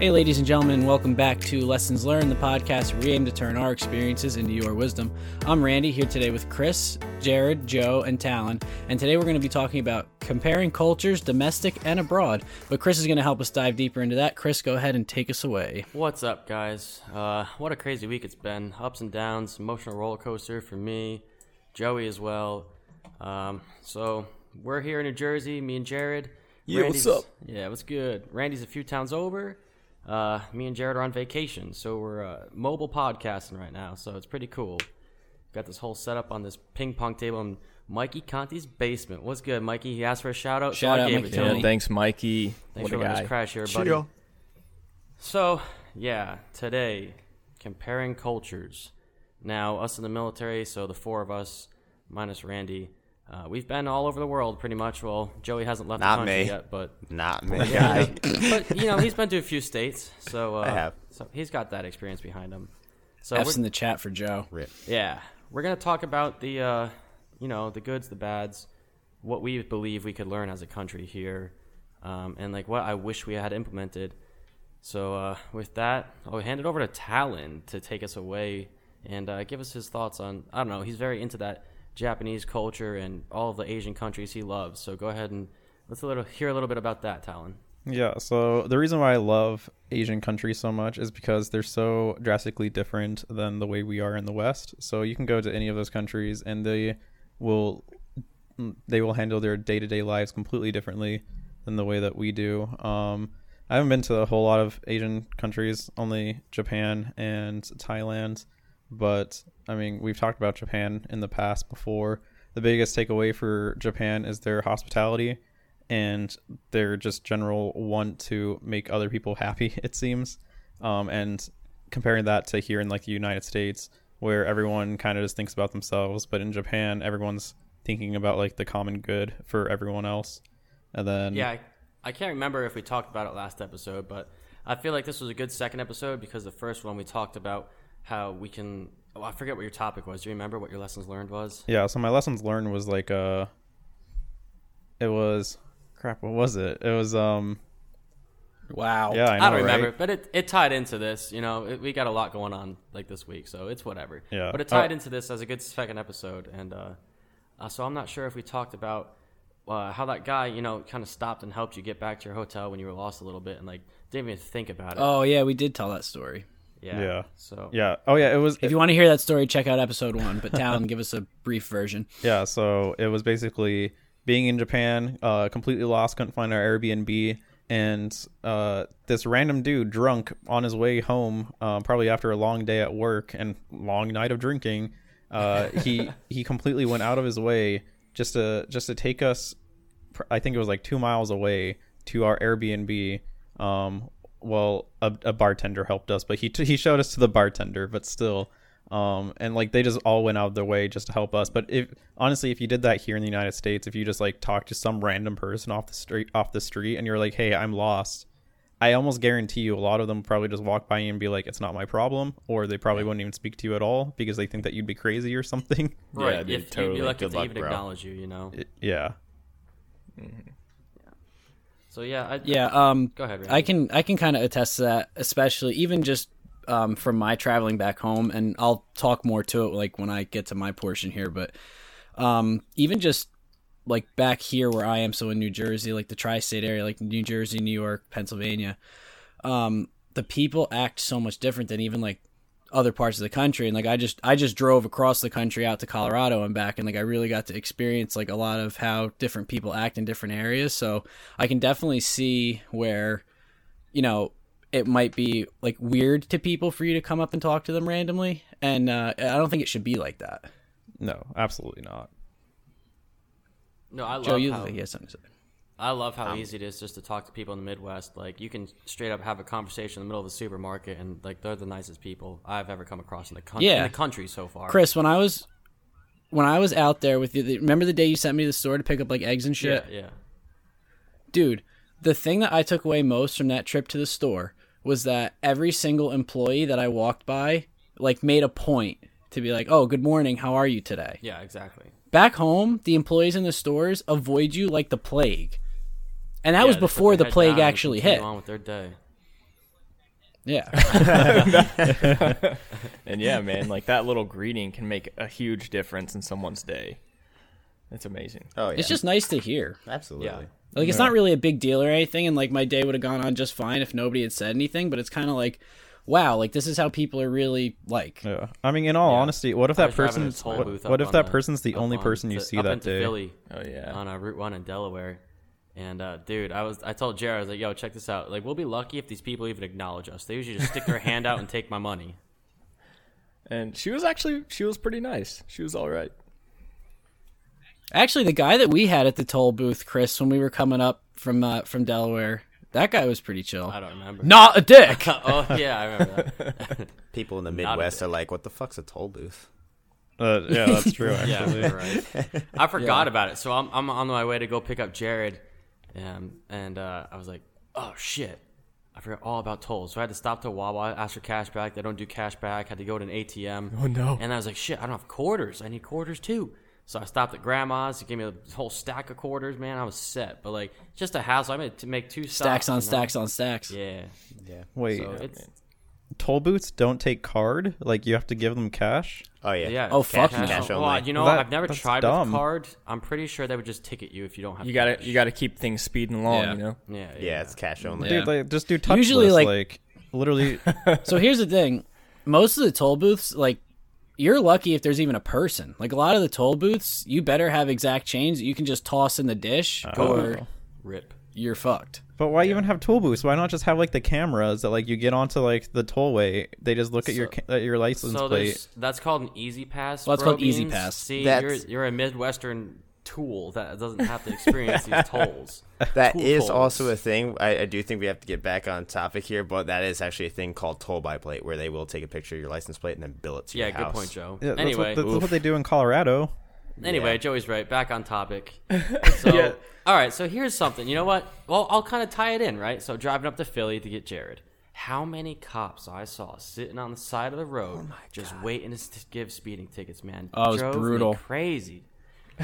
Hey, ladies and gentlemen, welcome back to Lessons Learned, the podcast where we aim to turn our experiences into your wisdom. I'm Randy here today with Chris, Jared, Joe, and Talon, and today we're going to be talking about comparing cultures, domestic and abroad. But Chris is going to help us dive deeper into that. Chris, go ahead and take us away. What's up, guys? Uh, what a crazy week it's been. Ups and downs, emotional roller coaster for me, Joey as well. Um, so we're here in New Jersey, me and Jared. Yeah, what's up? Yeah, what's good? Randy's a few towns over. Uh, me and Jared are on vacation, so we're uh, mobile podcasting right now. So it's pretty cool. Got this whole setup on this ping pong table in Mikey Conti's basement. What's good, Mikey? He asked for a shout out, Shout so I out, gave Mikey it to Yeah, thanks, Mikey. Thanks what for a letting us crash here, buddy. Cheerio. So, yeah, today, comparing cultures. Now, us in the military, so the four of us, minus Randy, uh, we've been all over the world pretty much. Well, Joey hasn't left Not the country me. yet, but Not me, guy. but you know he's been to a few states, so uh, I have. So he's got that experience behind him. So F's we're- in the chat for Joe. Rip. yeah, we're gonna talk about the, uh, you know, the goods, the bads, what we believe we could learn as a country here, um, and like what I wish we had implemented. So uh, with that, I'll hand it over to Talon to take us away and uh, give us his thoughts on. I don't know. He's very into that Japanese culture and all of the Asian countries he loves. So go ahead and let's a little hear a little bit about that, Talon. Yeah, so the reason why I love Asian countries so much is because they're so drastically different than the way we are in the West. So you can go to any of those countries and they will they will handle their day-to-day lives completely differently than the way that we do. Um I haven't been to a whole lot of Asian countries, only Japan and Thailand, but I mean, we've talked about Japan in the past before. The biggest takeaway for Japan is their hospitality and their just general want to make other people happy it seems um, and comparing that to here in like the united states where everyone kind of just thinks about themselves but in japan everyone's thinking about like the common good for everyone else and then Yeah, I, I can't remember if we talked about it last episode, but I feel like this was a good second episode because the first one we talked about how we can. Oh, I forget what your topic was. Do you remember what your lessons learned was? yeah so my lessons learned was like uh it was crap what was it it was um Wow. yeah i know I, don't remember, right? but it, it tied into this. You know, it, we got a lot going on like this week, so it's whatever. Yeah. But it tied Uh, into this as a good second episode, and uh, uh, so I'm not sure if we talked about uh, how that guy, you know, kind of stopped and helped you get back to your hotel when you were lost a little bit, and like didn't even think about it. Oh, yeah, we did tell that story. Yeah. yeah. So yeah oh yeah it was If you want to hear that story, check out episode one. But Talon, give us a brief version. Yeah, so it was basically being in Japan, uh, completely lost, couldn't find our Airbnb, and uh, this random dude, drunk, on his way home, uh, probably after a long day at work and long night of drinking, uh, he he completely went out of his way just to just to take us. I think it was like two miles away to our Airbnb. Um, well, a, a bartender helped us, but he t- he showed us to the bartender, but still um and like they just all went out of their way just to help us. But if honestly if you did that here in the united states if you just like talk to some random person off the street off the street and you're like hey i'm lost i almost guarantee you a lot of them probably just walk by you and be like it's not my problem or they probably wouldn't even speak to you at all because they think that you'd be crazy or something. Right, Yeah, dude, if you'd be lucky Good to luck, even bro. acknowledge you, you know. It- yeah So yeah, I, Yeah, um, Go ahead, Randy. I can I can kind of attest to that, especially even just um, from my traveling back home, and I'll talk more to it like when I get to my portion here. But um, even just like back here where I am, so in New Jersey, like the tri-state area, like New Jersey, New York, Pennsylvania, um, the people act so much different than even like other parts of the country and like I just I just drove across the country out to Colorado and back and like I really got to experience like a lot of how different people act in different areas so I can definitely see where you know it might be like weird to people for you to come up and talk to them randomly and uh, I don't think it should be like that. no absolutely not no, I love Joe, you how, look like you had something to say. I love how um, easy it is just to talk to people in the Midwest. Like you can straight up have a conversation in the middle of a supermarket, and like they're the nicest people I've ever come across in the country. Yeah. in the country so far. Chris, when I was when I was out there with you, remember the day you sent me to the store to pick up like eggs and shit? yeah, yeah. dude, the thing that I took away most from that trip to the store was that every single employee that I walked by like made a point to be like, "Oh, good morning. How are you today?" Yeah, exactly. Back home, the employees in the stores avoid you like the plague. And that Yeah, was before the plague actually hit. On with their day. Yeah. And yeah, man, like that little greeting can make a huge difference in someone's day. It's amazing. Oh yeah, It's just nice to hear. absolutely. Yeah. Like it's not really a big deal or anything, and like my day would have gone on just fine if nobody had said anything. But it's kind of like, wow, like this is how people are really like. Yeah. I mean, in all Yeah. honesty, what if that was driving person's what, booth what if that the- person's the only on person you to- see up that into day? Philly Oh yeah. on a Route One in Delaware, and uh, dude, I was I told Jared I was like, "Yo, check this out. Like, we'll be lucky if these people even acknowledge us. They usually just stick their hand out and take my money." And she was actually she was pretty nice. She was all right. Actually, the guy that we had at the toll booth, Chris, when we were coming up from uh, from Delaware, that guy was pretty chill. I don't remember. Not a dick. oh yeah, I remember that. People in the Midwest are like, "What the fuck's a toll booth?" Uh, yeah, that's true. yeah, Actually, you're right. I forgot about it, so I'm I'm on my way to go pick up Jared, um, and uh, I was like, "Oh shit." I forgot all about tolls, so I had to stop to Wawa, ask for cash back. They don't do cash back. Had to go to an ATM. Oh, no. And I was like, "Shit, I don't have quarters. I need quarters too." So I stopped at Grandma's. He gave me a whole stack of quarters. Man, I was set. But like, just a hassle. I made to make two stacks stops, on you know? stacks on stacks. Yeah. Yeah. wait, So it's toll booths don't take card. Like you have to give them cash. Oh yeah. yeah. Oh, fuck Cash, no. cash Well, only. you know, That- I've never that's tried dumb. with card. I'm pretty sure they would just ticket you if you don't have. You got to cash. you got to keep things speeding along, Yeah. you know. Yeah, yeah. yeah, it's cash only. Yeah. Dude, like just do touchless. Usually, like- like literally. So here's the thing: most of the toll booths, like, you're lucky if there's even a person. Like a lot of the toll booths, you better have exact change that you can just toss in the dish, oh. or Rip. you're fucked. But why even have toll booths? Why not just have like the cameras that like you get onto like the tollway? They just look at your at your license So plate. there's that's called an E-ZPass. Well, that's bro called Easy. Pass. See, That's- you're you're a midwestern tool that doesn't have to experience these tolls. That Tool is tolls. also a thing. I, I do think we have to get back on topic here, but that is actually a thing called toll by plate, where they will take a picture of your license plate and then bill it to Yeah, your good point, Joe. Yeah, that's anyway, what, that's what they do in Colorado. Anyway, Yeah. Joey's right. Back on topic. So, Yeah. all right. So here's something. You know what? Well, I'll kind of tie it in, right? So driving up to Philly to get Jared. How many cops I saw sitting on the side of the road oh just waiting to give speeding tickets, man? Oh, it was brutal. crazy.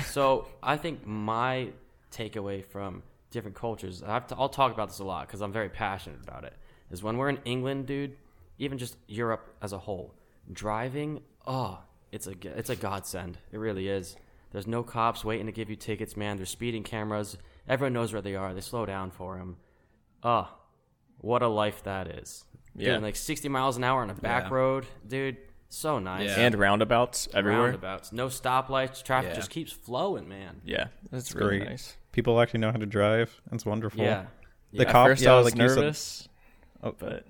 So I think my takeaway from different cultures, I've t- I'll talk about this a lot because I'm very passionate about it, is when we're in England, dude, even just Europe as a whole, driving, oh, it's a g- it's a godsend. It really is. There's no cops waiting to give you tickets, man. There's speeding cameras. Everyone knows where they are. They slow down for them. Oh, ah, what a life that is. Yeah. Doing like 60 miles an hour on a back Yeah. road, dude. So nice. Yeah. And roundabouts everywhere. Roundabouts, no stoplights. Traffic Yeah. just keeps flowing, man. Yeah, that's really Great. nice. People actually know how to drive. It's wonderful. Yeah. The At cop, first yeah, I was like you said- nervous, oh. but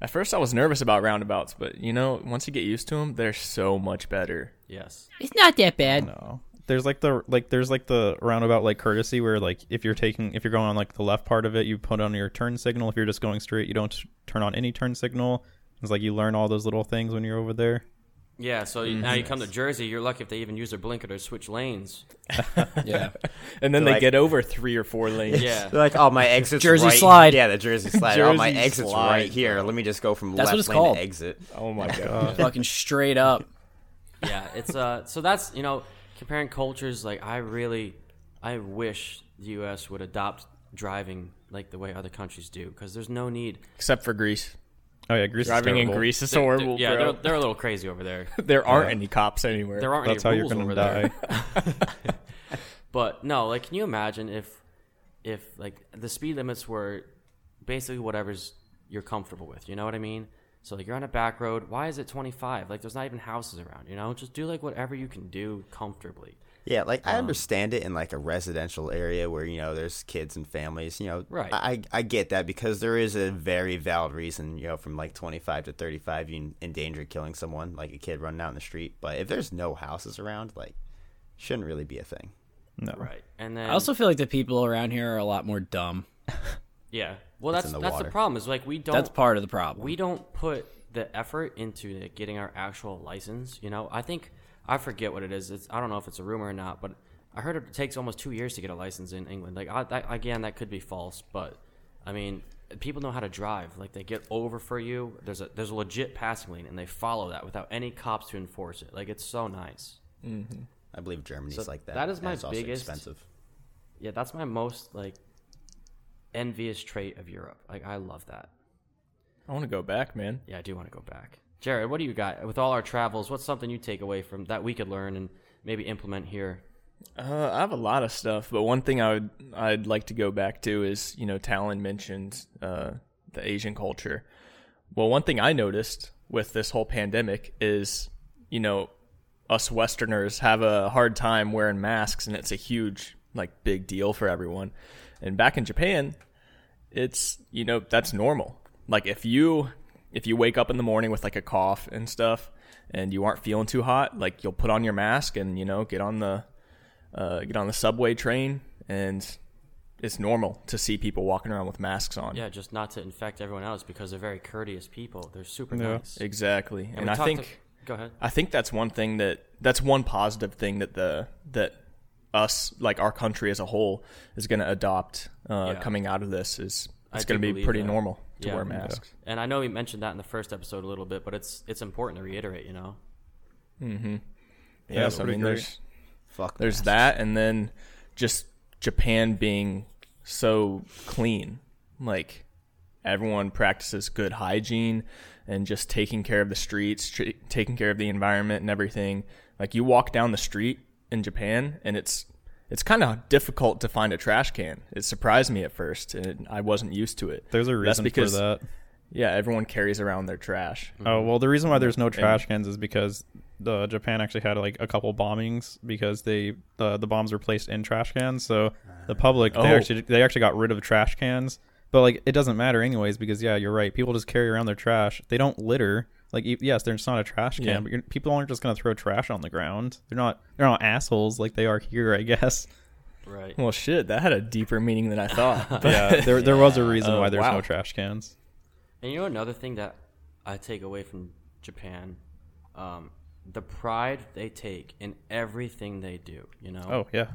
at first I was nervous about roundabouts. But you know, once you get used to them, they're so much better. Yes. It's not that bad. No. There's like the like there's like the roundabout like courtesy where like if you're taking if you're going on like the left part of it you put on your turn signal if you're just going straight you don't turn on any turn signal it's like you learn all those little things when you're over there Yeah. So you now you come to Jersey, you're lucky if they even use their blinker to switch lanes. Yeah. And then they Like- get over three or four lanes. Yeah. They're like, oh, my exit's Jersey right. slide. Yeah, the Jersey slide. oh, my exit's slide, right here. Let me just go from That's left what it's lane called. to exit. Oh my god. Fucking straight up. yeah. It's uh. So that's you know comparing cultures. Like I really, I wish the U.S. would adopt driving like the way other countries do because there's no need. Except for Greece. Oh yeah Greece is Driving in. Greece is They're- horrible, yeah, bro. they're, they're a little crazy over there. there aren't any cops anywhere. There aren't that's how any you're gonna over die there. But no, like, can you imagine if, if like the speed limits were basically whatever's you're comfortable with? You know what I mean? So like you're on a back road. Why is it 25? Like there's not even houses around. You know, just do like whatever you can do comfortably. Yeah, like Um, I understand it in like a residential area where you know there's kids and families. You know, Right. I I get that because there is a very valid reason. You know, from like 25 to 35, you endanger killing someone, like a kid running out in the street. But if there's no houses around, like, shouldn't really be a thing. no Right. And then I also feel like the people around here are a lot more dumb. yeah. Well, It's that's the that's the problem. Is like we don't That's part of the problem. we don't put the effort into getting our actual license. You know, I think I forget what it is. It's I don't know if it's a rumor or not, but I heard it takes almost two years to get a license in England. Like I, that, again, that could be false, but I mean, people know how to drive. Like they get over for you. There's a there's a legit passing lane, and they follow that without any cops to enforce it. Like it's so nice. Mm-hmm. I believe Germany's So like that. that is my it's also biggest- expensive. Yeah, that's my most like envious trait of Europe. Like I love that. I want to go back, man. Yeah, I do want to go back. Jared, what do you got with all our travels? What's something you take away from that we could learn and maybe implement here? Uh, I have a lot of stuff, but one thing I would I'd like to go back to is you know Talon mentioned uh, the Asian culture. Well, one thing I noticed with this whole pandemic is you know us Westerners have a hard time wearing masks, and it's a huge like big deal for everyone. And back in Japan, it's you know that's normal. Like if you if you wake up in the morning with like a cough and stuff, and you aren't feeling too hot, like you'll put on your mask and you know get on the uh, get on the subway train, and it's normal to see people walking around with masks on. Yeah, just not to infect everyone else because they're very courteous people. They're super Yeah. nice. exactly. And, we I think to- go ahead. I think that's one thing that that's one positive thing that the that us like our country as a whole is going to adopt uh, Yeah. coming out of this is I it's going to be pretty that. normal to Yeah. wear masks. And I know we mentioned that in the first episode a little bit, but it's it's important to reiterate. You know, Hmm. Yeah, that's so I mean, there's Fuck. there's masks. that, and then just Japan being so clean, like everyone practices good hygiene and just taking care of the streets, tr- taking care of the environment and everything. Like you walk down the street in Japan, and it's it's kind of difficult to find a trash can. It surprised me at first, and I wasn't used to it. There's a That's reason because for that. yeah, everyone carries around their trash. Mm-hmm. Oh well, the reason why there's no trash cans is because the Japan actually had like a couple bombings because they the the bombs were placed in trash cans. So the public they Oh. actually they actually got rid of trash cans. But like it doesn't matter anyways because yeah, you're right. People just carry around their trash. They don't litter. Like e- yes, there's not a trash can, Yeah. but you're, people aren't just gonna throw trash on the ground. They're not they're not assholes like they are here, I guess. right? Well, shit, that had a deeper meaning than I thought. yeah, there there was a reason Oh, why there's wow. no trash cans. And you know another thing that I take away from Japan, um, the pride they take in everything they do. You know, Oh yeah,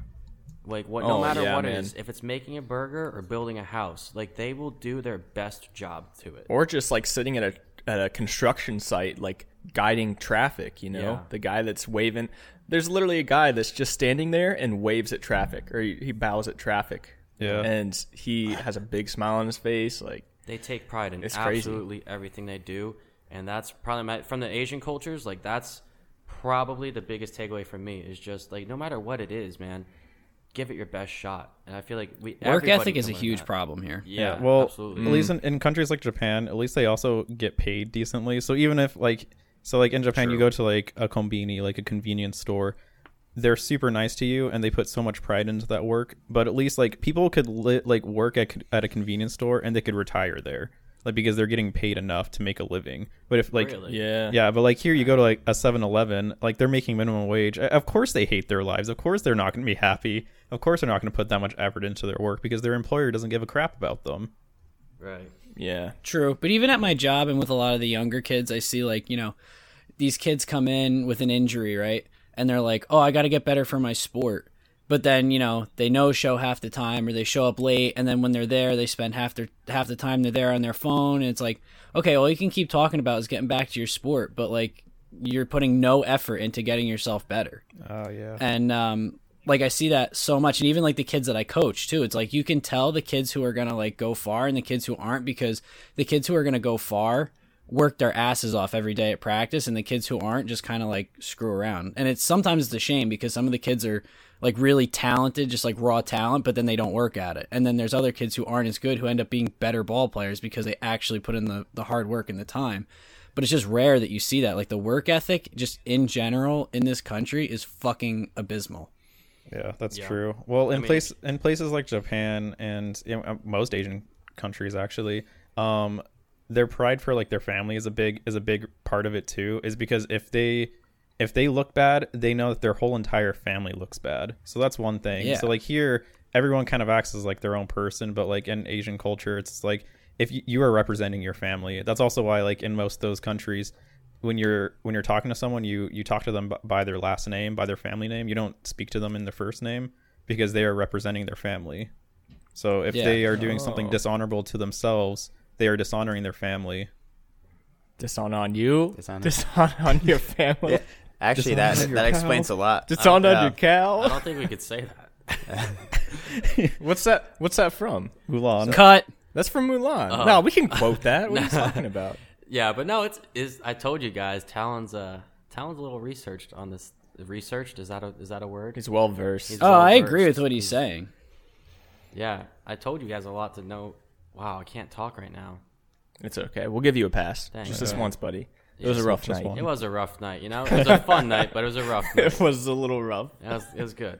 like what? No Oh, matter yeah, what man. it is, if it's making a burger or building a house, like they will do their best job to it. or just like sitting at a at a construction site like guiding traffic you know Yeah. the guy that's waving there's literally a guy that's just standing there and waves at traffic or he, he bows at traffic Yeah. and he has a big smile on his face like They take pride in It's crazy. absolutely everything they do, and that's probably my, from the Asian cultures. Like that's probably the biggest takeaway for me is just like no matter what it is, man, give it your best shot. And I feel like we Work ethic is a huge that. problem here. Yeah, well, absolutely. at least in, in countries like Japan, at least they also get paid decently. So even if like, so like in Japan, you go to like a kombini, like a convenience store, they're super nice to you and they put so much pride into that work. But at least like people could li- like work at at a convenience store and they could retire there, like because they're getting paid enough to make a living. But if like Really? yeah yeah, but like here you go to like a 7-Eleven, like they're making minimum wage. Of course they hate their lives. Of course they're not going to be happy. Of course they're not going to put that much effort into their work because their employer doesn't give a crap about them. right. yeah True, but even at my job and with a lot of the younger kids, I see like you know, these kids come in with an injury, right? And they're like, "Oh, I got to get better for my sport." But then you know they no show half the time, or they show up late, and then when they're there, they spend half their half the time they're there on their phone, and it's like, okay, all you can keep talking about is getting back to your sport, but like you're putting no effort into getting yourself better Oh yeah. and um like i see that so much and even like the kids that i coach too. It's like you can tell the kids who are gonna like go far and the kids who aren't because the kids who are gonna go far work their asses off every day at practice and the kids who aren't just kind of like screw around. And it's sometimes it's a shame because some of the kids are like really talented just like raw talent but then they don't work at it. And then there's other kids who aren't as good who end up being better ball players because they actually put in the, the hard work and the time. But it's just rare that you see that. Like the work ethic just in general in this country is fucking abysmal Yeah, that's Yeah. true. Well, in mean- place in places like Japan and you know, uh, most Asian countries actually, um, their pride for like their family is a big is a big part of it too. Is because if they if they look bad, they know that their whole entire family looks bad. So that's one thing. Yeah. So like here, everyone kind of acts as like their own person, but like in Asian culture, it's like if you, you are representing your family. That's also why like in most of those countries, when you're when you're talking to someone, you you talk to them by their last name, by their family name. You don't speak to them in their first name because they are representing their family. So if Yeah. they are doing something Oh. dishonorable to themselves, they are dishonoring their family. dishon on you Dishonor. dishon on your family Yeah. Actually, that Dishonor your that explains a lot. dishon on uh, your cow. I cow don't think we could say that. what's that what's that from Mulan. cut oh. That's from Mulan. Oh. no, we can quote that. What are you talking about? Yeah, but no, it's is. I told you guys, Talon's uh, Talon's a little researched on this. Researched is that a is that a word? He's well versed. Oh, I well-versed. agree with what he's saying. Yeah, I told you guys a lot to know. Wow, I can't talk right now. It's okay. We'll give you a pass. Thanks. Just this Yeah. once, buddy. It Yeah, was a rough just night. one. It was a rough night, you know. It was a fun night, but it was a rough night. It was a little rough. It was, it was good.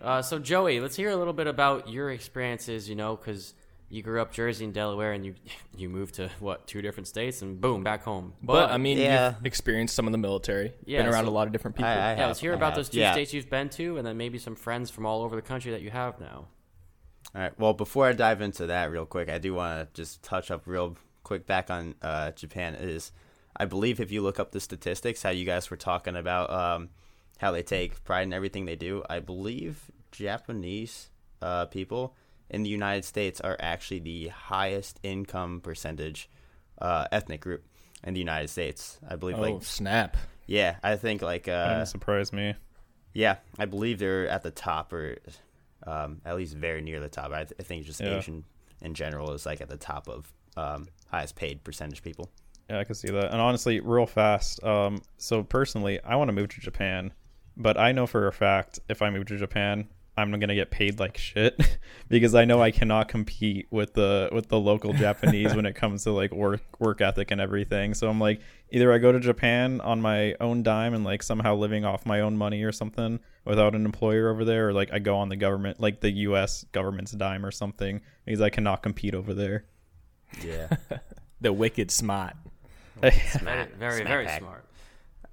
Uh, so Joey, let's hear a little bit about your experiences. You know, because you grew up Jersey and Delaware, and you you moved to what two different states, and boom, back home. But I mean, Yeah. you've experienced some of the military. Yeah, been around so- a lot of different people. I, I yeah, have, let's hear I about have. those two Yeah. states you've been to, and then maybe some friends from all over the country that you have now. All right. Well, before I dive into that real quick, I do want to just touch up real quick back on uh, Japan. Is I believe if you look up the statistics, how you guys were talking about um, how they take pride in everything they do, I believe Japanese uh, people in the United States are actually the highest income percentage uh, ethnic group in the United States. I believe, oh like, snap! yeah, I think like That uh, didn't surprise me. yeah, I believe they're at the top, or um, at least very near the top. I, th- I think just Yeah. Asian in general is like at the top of um, highest paid percentage people. Yeah, I can see that. And honestly, real fast. Um, so personally, I want to move to Japan, but I know for a fact if I move to Japan, I'm gonna get paid like shit because I know I cannot compete with the with the local Japanese when it comes to like work work ethic and everything. So I'm like, either I go to Japan on my own dime and like somehow living off my own money or something without an employer over there, or like I go on the government like the U.S. government's dime or something because I cannot compete over there. Yeah. The wicked smart. Very, Smack- very, smack very pack. smart.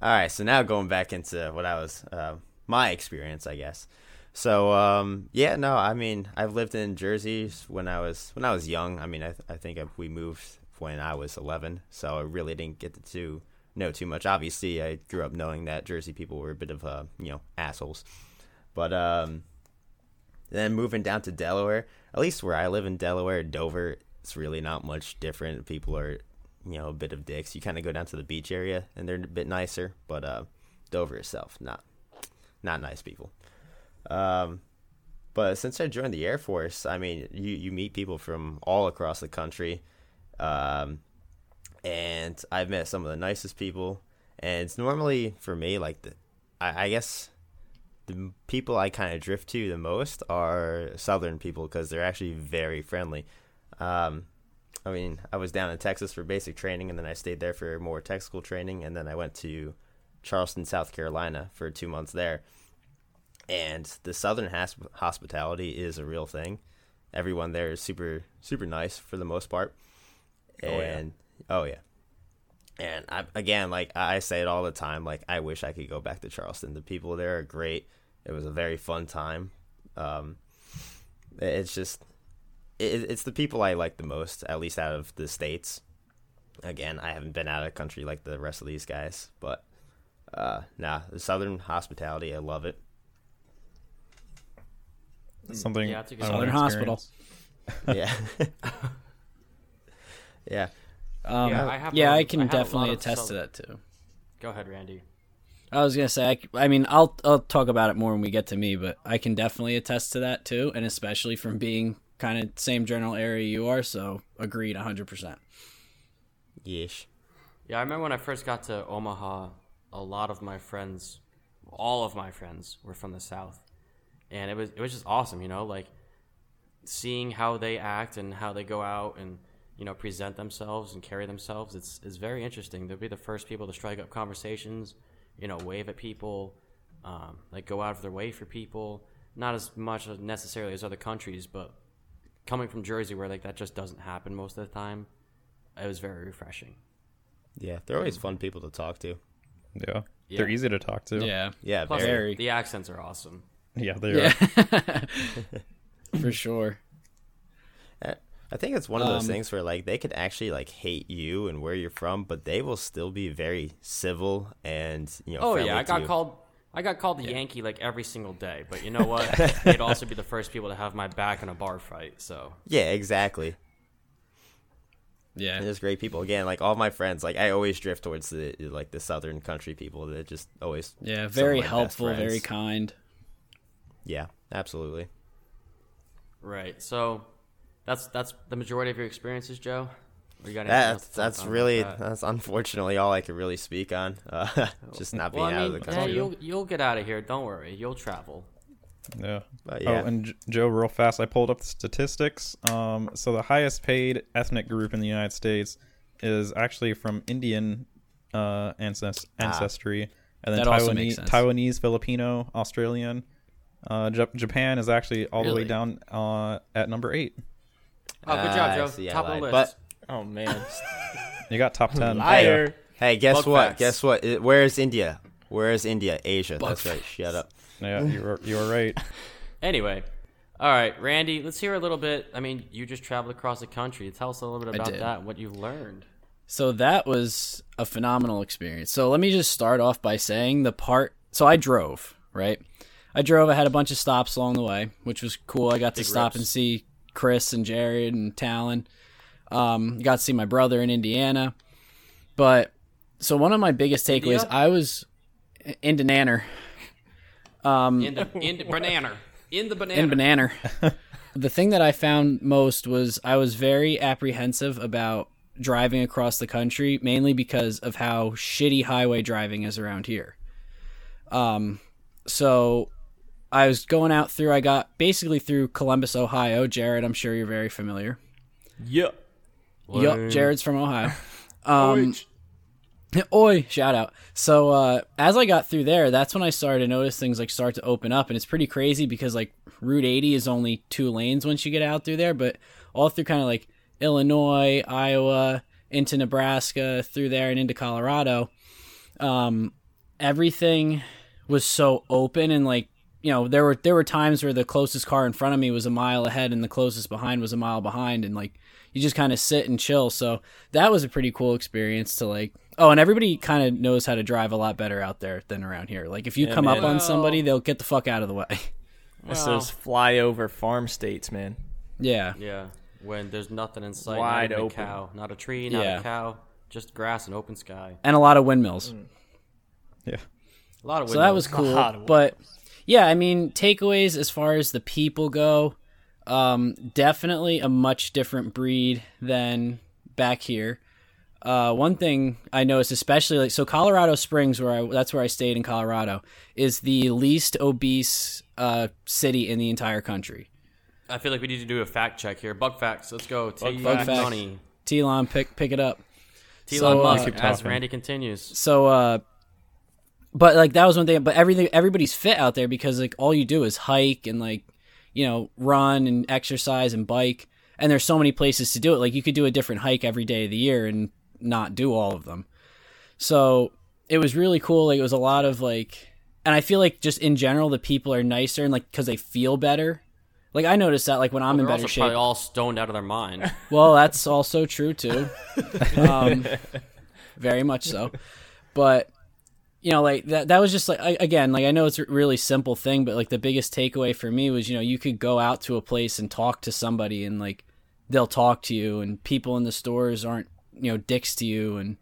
All right, so now going back into what I was, uh, my experience, I guess. So um, yeah, no, I mean, I've lived in Jersey when I was when I was young. I mean, I, th- I think we moved when I was 11, so I really didn't get to know too much. Obviously, I grew up knowing that Jersey people were a bit of uh, you know assholes, but um, then moving down to Delaware, at least where I live in Delaware, Dover, it's really not much different. People are you know a bit of dicks. You kind of go down to the beach area and they're a bit nicer, but uh, Dover itself not not nice people. Um, but since I joined the Air Force, I mean, you you meet people from all across the country, um, and I've met some of the nicest people. And it's normally for me like the, I, I guess the people I kind of drift to the most are Southern people because they're actually very friendly. Um, I mean, I was down in Texas for basic training, and then I stayed there for more technical training, and then I went to Charleston, South Carolina, for two months there. And the Southern hosp- hospitality is a real thing. Everyone there is super, super nice for the most part. Oh, yeah. And oh yeah, and I, again, like I say it all the time, like I wish I could go back to Charleston. The people there are great. It was a very fun time. Um, it's just it, it's the people I like the most, at least out of the states. Again, I haven't been out of country like the rest of these guys, but uh, nah, the Southern hospitality, I love it. Something Yeah, it's a good I wanna Southern Hospital. Yeah, yeah. Um, Yeah, yeah, I I, have, um, can I have a lot definitely attest South- to that too. Go ahead, Randy. I was gonna say, I, I mean, I'll I'll talk about it more when we get to me, but I can definitely attest to that too, and especially from being kind of same general area you are. So agreed, hundred percent. Yeesh. Yeah, I remember when I first got to Omaha, a lot of my friends, all of my friends were from the South. And it was it was just awesome, you know, like seeing how they act and how they go out and, you know, present themselves and carry themselves. It's it's very interesting. They'll be the first people to strike up conversations, you know, wave at people, um, like go out of their way for people. Not as much necessarily as other countries, but coming from Jersey where like that just doesn't happen most of the time, it was very refreshing. Yeah, they're always fun people to talk to. Yeah. Yeah. They're easy to talk to. Yeah, Yeah, Plus, very. Very. the accents are awesome. Yeah, they yeah, are. for sure. I think it's one of those Um, things where like they could actually like hate you and where you're from, but they will still be very civil and you know. Oh yeah, I got you. called. I got called the Yankee like every single day. But you know what? They'd also be the first people to have my back in a bar fight. So Yeah, exactly. Yeah, And there's great people. Again, like all my friends, like I always drift towards the like the southern country people that just always. yeah, very my helpful, very kind. Yeah, absolutely. right. So That's that's the majority of your experiences, Joe. Or you got anything That's that's really that? that's unfortunately all I could really speak on. Uh, just not being Well, I out mean, of the yeah, country. you'll you'll get out of here. Don't worry. You'll travel. Yeah. But Oh, yeah. and J- Joe, real fast, I pulled up the statistics. Um, so the highest paid ethnic group in the United States is actually from Indian uh, ancest- ancestry, and then That also makes Taiwanese, sense. Taiwanese, Filipino, Australian. Uh, Jap- Japan is actually all the way down uh, at number eight. Oh, good Ah, job, I Joe. see, Top of the lied. list. Oh man, You got top ten. liar. Hey, guess Bug what? facts. Guess what? I- Where is India? Where is India? Asia. That's right. Shut up. Yeah, you were you were right. Anyway, all right, Randy. Let's hear a little bit. I mean, you just traveled across the country. Tell us a little bit about did. that. What you've learned. So that was a phenomenal experience. So let me just start off by saying the part. So I drove, right? I drove. I had a bunch of stops along the way, which was cool. I got to stop rips. and see Chris and Jared and Talon. Um, got to see my brother in Indiana. But so one of my biggest takeaways, India? I was into Nanner. Um, In the in the banana. In the banana. in banana. the thing that I found most was I was very apprehensive about driving across the country, mainly because of how shitty highway driving is around here. Um, so I was going out through. I got basically through Columbus, Ohio. Jared, I'm sure you're very familiar. Yeah. Yep, Jared's from Ohio. Um, Oi, shout out. So uh, as I got through there, that's when I started to notice things like start to open up, and it's pretty crazy because like Route 80 is only two lanes once you get out through there, but all through kind of like Illinois, Iowa, into Nebraska, through there, and into Colorado, um, everything was so open and like you know there were there were times where the closest car in front of me was a mile ahead and the closest behind was a mile behind and like you just kind of sit and chill so that was a pretty cool experience to like oh and everybody kind of knows how to drive a lot better out there than around here like if you Yeah, come up on somebody they'll get the fuck out of the way It's Well. those flyover farm states, man. yeah Yeah. When there's nothing in sight. Wide not even open. A cow. Not a tree. Not Yeah. a cow. Just grass and open sky. and a lot of windmills Yeah. A lot of. Windmills. So that was cool lot of but yeah i mean takeaways as far as the people go um, definitely a much different breed than back here uh, one thing i noticed especially like so colorado springs where i that's where i stayed in colorado is the least obese uh, city in the entire country I feel like we need to do a fact check here. Bug facts. Let's go. T. Bug facts. Money. T-Lon, pick pick it up T. So, uh, Musk. keep as. Randy continues. so uh but like that was one thing but everything everybody's fit out there because like all you do is hike and like you know run and exercise and bike and there's so many places to do it like you could do a different hike every day of the year and not do all of them so it was really cool like it was a lot of like and i feel like just in general the people are nicer and like because they feel better like i noticed that like when i'm They're in also better shape probably all stoned out of their mind. well, that's also true too. Um, very much so. But you know, like that that was just like I, again, like I know it's a really simple thing, but like the biggest takeaway for me was, you know, you could go out to a place and talk to somebody and like they'll talk to you and people in the stores aren't, you know, dicks to you and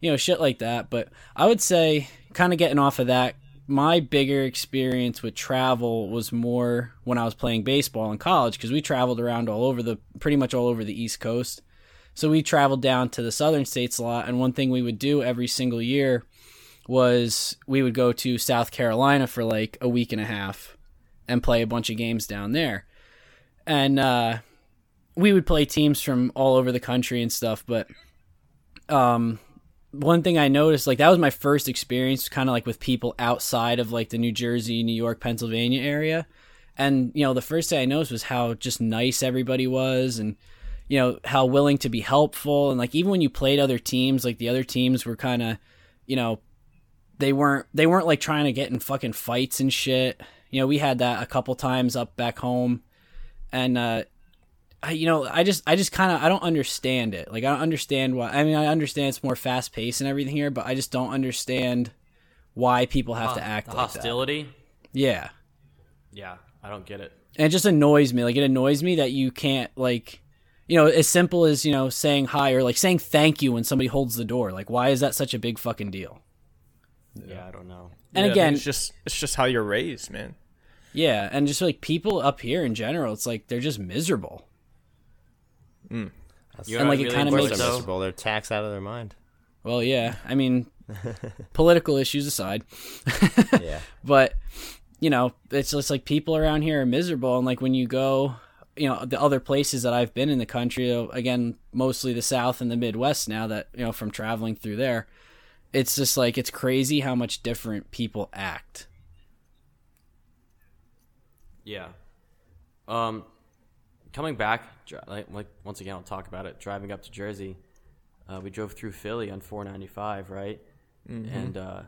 you know, shit like that. But I would say kind of getting off of that, my bigger experience with travel was more when I was playing baseball in college because we traveled around all over the pretty much all over the East Coast. So we traveled down to the southern states a lot, and one thing we would do every single year was we would go to South Carolina for like a week and a half and play a bunch of games down there. And uh, we would play teams from all over the country and stuff, but um one thing I noticed, like that was my first experience, kind of like with people outside of like the New Jersey, New York, Pennsylvania area, and you know the first thing I noticed was how just nice everybody was, and you know how willing to be helpful, and like even when you played other teams, like the other teams were kind of, you know, they weren't they weren't like trying to get in fucking fights and shit. You know, we had that a couple times up back home, and uh, I, you know, I just, I just kind of, I don't understand it. Like, I don't understand why. I mean, I understand it's more fast paced and everything here, but I just don't understand why people have to act like hostility. that. Yeah, Yeah, I don't get it. and it just annoys me. Like, it annoys me that you can't, like, you know, as simple as you know saying hi or like saying thank you when somebody holds the door. Like, why is that such a big fucking deal? Yeah, I don't know. And Yeah, again, it's just it's just how you're raised, man. yeah, and just like people up here in general, it's like they're just miserable. That's You And, like, what it kinda works, makes- though? miserable. They're taxed out of their mind. Well, yeah. I mean, political issues aside, Yeah. but you know, it's just like people around here are miserable, and like when you go, you know, the other places that I've been in the country, again, mostly the South and the Midwest. Now that you know from traveling through there, it's just like it's crazy how much different people act. Yeah. Um, coming back, like, like once again, I'll talk about it. Driving up to Jersey, uh, we drove through Philly on 495, right? Mm-hmm. And uh,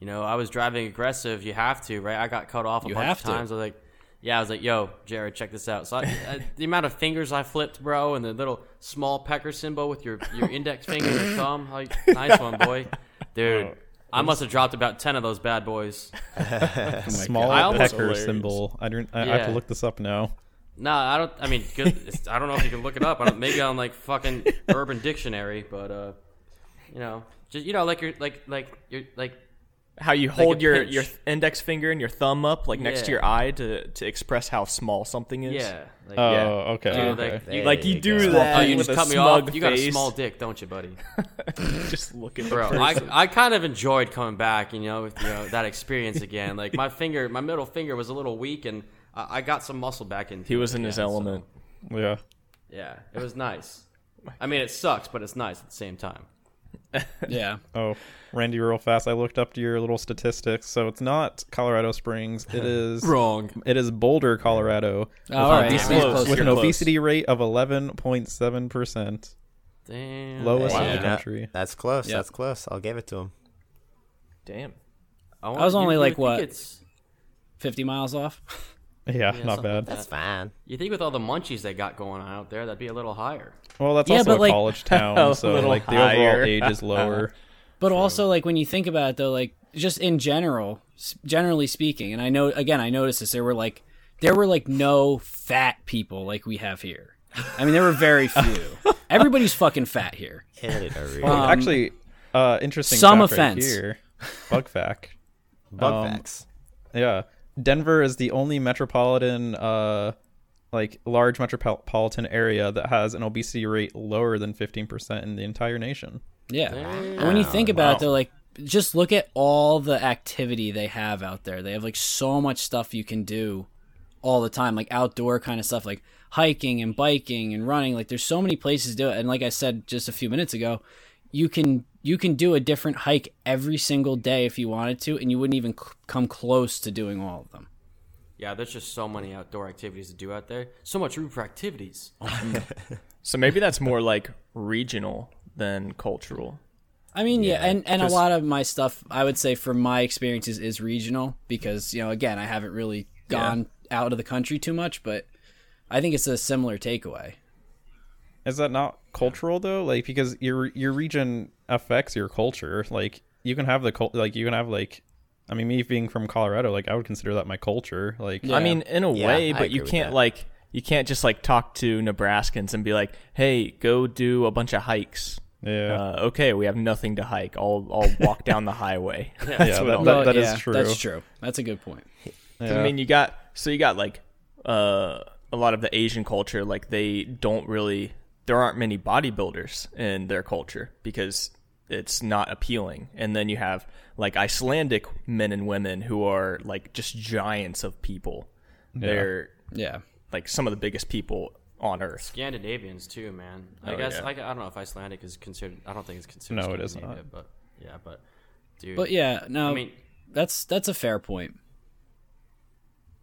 you know, I was driving aggressive. You have to, right? I got cut off a You bunch have of to. times. I was like, yeah, I was like, yo, Jared, check this out. So I, I, the amount of fingers I flipped, bro, and the little small pecker symbol with your your index finger and your thumb, like, nice one, boy, dude. I must have dropped about ten of those bad boys. Small I almost- pecker Hilarious. symbol. I don't. I, I have to look this up now. No, I don't. I mean, good. It's, I don't know if you can look it up. I don't, maybe on like fucking Urban Dictionary, but uh, you know, just you know, like you're like like you're like How you a hold your, pinch. your index finger and your thumb up like next to your eye to, to express how small something is. yeah. Like, Oh, Yeah. okay. Dude, okay. like, There Like you you do go. that Oh, you just cut me smug off. You got a small dick, don't you, buddy? just look at Bro, I. I kind of enjoyed coming back, you know, with you know that experience again. Like my finger, my middle finger was a little weak, and I, I got some muscle back in. he was in his again, so, element. yeah. yeah, it was nice. I mean, it sucks, but it's nice at the same time. Yeah, Oh, Randy, real fast. I looked up your little statistics. So it's not Colorado Springs. It is Wrong. It is Boulder, Colorado, Oh, all right, You're close. close. with You're an close. obesity rate of eleven point seven percent, Damn. lowest Hey, in the know, country. That's close. Yep. That's close. I'll give it to him. Damn. I, was only like, what? It's, fifty miles off. Yeah, Yeah, not bad. like That's fine. You think with all the munchies they got going on out there, that'd be a little higher. Well, that's Yeah, also but, a like- college A town, so little like the higher. overall age is lower. But also, like when you think about it, though, like just in general, generally speaking, and I know again, I noticed this. There were like there were like no fat people like we have here. I mean, there were very few. Everybody's fucking fat here. Italy. Well, Um, actually, uh, interesting. some fact right offense. here. Bug fact. Bug um, facts. Yeah, Denver is the only metropolitan, uh, like large metropolitan area that has an obesity rate lower than fifteen percent in the entire nation. Yeah. And when you think about it, though, like just look at all the activity they have out there. They have like so much stuff you can do all the time, like outdoor kind of stuff, like hiking and biking and running. Like there's so many places to do it. And like I said just a few minutes ago, you can you can do a different hike every single day if you wanted to, and you wouldn't even c- come close to doing all of them. Yeah, there's just so many outdoor activities to do out there. So much room for activities. Oh, so maybe that's more like regional than cultural. I mean, yeah, and, and just- a lot of my stuff, I would say, from my experiences, is regional because you know, again, I haven't really gone out of the country too much, but I think it's a similar takeaway. Is that not cultural though? Like because your your region affects your culture. Like you can have the cult, like you can have like, I mean, me being from Colorado, like I would consider that my culture. Like Yeah. I mean, in a Yeah, way, I but you can't like you can't just like talk to Nebraskans and be like, "Hey, go do a bunch of hikes." yeah, Uh, okay, we have nothing to hike. I'll I'll walk down the highway. yeah, what that, that, that Well, is true. That's true. That's a good point. Yeah. I mean, you got so you got like uh, a lot of the Asian culture. Like they don't really. There aren't many bodybuilders in their culture because it's not appealing. And then you have like Icelandic men and women who are like just giants of people. They're Yeah. like some of the biggest people on earth. Scandinavians too, man. I Oh, guess yeah. I, I don't know if Icelandic is considered. I don't think it's considered. No, it is not. But yeah, but dude. But yeah, no, I mean, that's that's a fair point.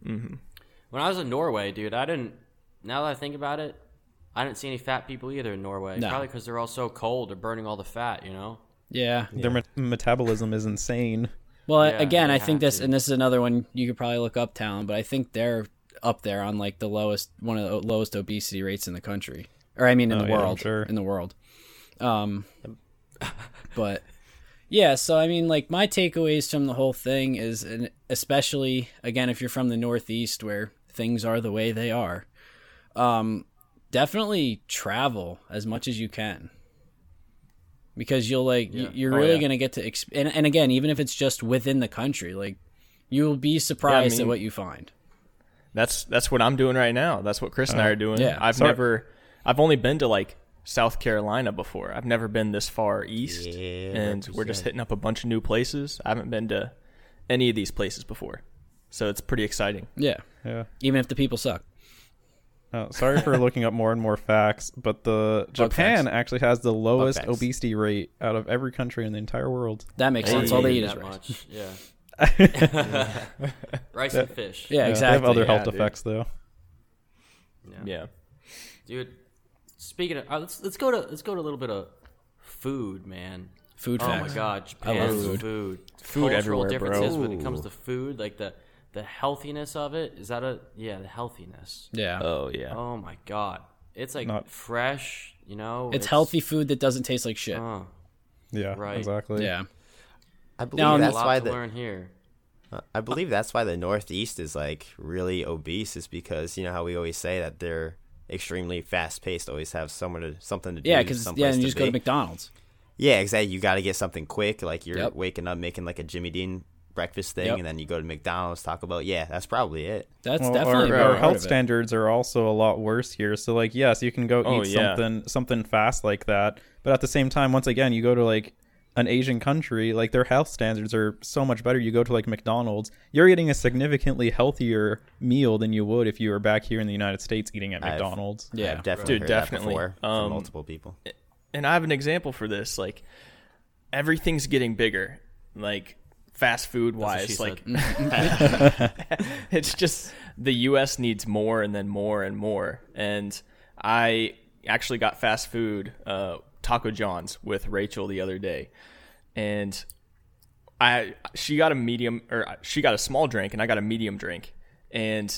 Mm-hmm. when I was in Norway, dude, I didn't. Now that I think about it, I didn't see any fat people either in Norway. No. Probably because they're all so cold. They're burning all the fat, you know. Yeah. Their met- metabolism is insane. Well, Yeah, again, I think this, to. and this is another one you could probably look up, Talon, but I think they're up there on like the lowest, one of the lowest obesity rates in the country, or I mean, in Oh, the yeah, world, sure. in the world. Um, but yeah, so I mean, like my takeaways from the whole thing is, and especially again, if you're from the Northeast where things are the way they are, um, definitely travel as much as you can because you'll like y- you're Oh, really yeah. gonna get to exp- and, and again even if it's just within the country like you'll be surprised mean- at what you find That's that's what I'm doing right now. That's what Chris and I uh, are doing. yeah. I've Sorry. never I've only been to like South Carolina before. I've never been this far east, Yeah, and we're just hitting up a bunch of new places. I haven't been to any of these places before, so it's pretty exciting. Yeah, Yeah. even if the people suck. Oh, sorry for looking up more and more facts, but the Japan facts. actually has the lowest obesity rate out of every country in the entire world. That makes They sense. All they eat eat is rice. much. Yeah. rice and fish. Yeah, Yeah, exactly. They have other yeah, health dude. effects though. Yeah, dude. Speaking of, uh, let's let's go to let's go to a little bit of food, man. Food Oh facts. my god, I love food. food. Food Cultural everywhere, bro. differences when it comes to food, like the the healthiness of it. Is that a yeah, the healthiness. Yeah. oh yeah. Oh my god, it's like Not- fresh. You know, it's, healthy food that doesn't taste like shit. Oh, Yeah, Right. exactly. yeah. I believe Now, a that's lot why to the learn here. Uh, I believe that's why the Northeast is like really obese, is because you know how we always say that they're extremely fast paced, always have somewhere to something to do. Yeah, because yeah, and you just go to. McDonald's. Yeah, exactly. You got to get something quick, like you're Yep. waking up making like a Jimmy Dean breakfast thing, Yep. and then you go to McDonald's, Taco Bell. Yeah, that's probably it. That's Well, definitely our, our health standards are also a lot worse here. So like, yes, you can go Oh, eat yeah. something something fast like that, but at the same time, once again, you go to like an Asian country, like their health standards are so much better. You go to like McDonald's, you're getting a significantly healthier meal than you would if you were back here in the United States eating at I've- McDonald's. Yeah. I've definitely Dude, heard definitely. that before Um, from multiple people. and I have an example for this. Like everything's getting bigger, like fast food wise. Like it's just the U.S. needs more and then more and more. And I actually got fast food, uh, Taco John's with Rachel the other day, and I she got a medium or she got a small drink and I got a medium drink, and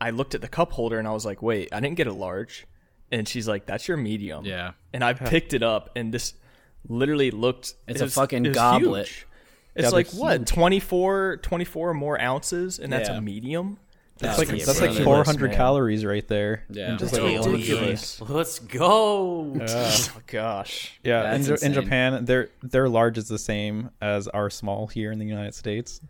I looked at the cup holder and I was like, wait, I didn't get a large, and she's like, that's your medium. Yeah. and I picked it up and this literally looked. It's it a fucking it goblet. huge. Yeah, It's they're like what 24, 24 more ounces, and that's Yeah. a medium. That's That's like pretty that's like ridiculous, 400 man. calories right there. Yeah. And just like one ridiculous. Let's go. Oh gosh. Yeah, in, That's Ja- in insane. Japan, their their large is the same as our small here in the United States.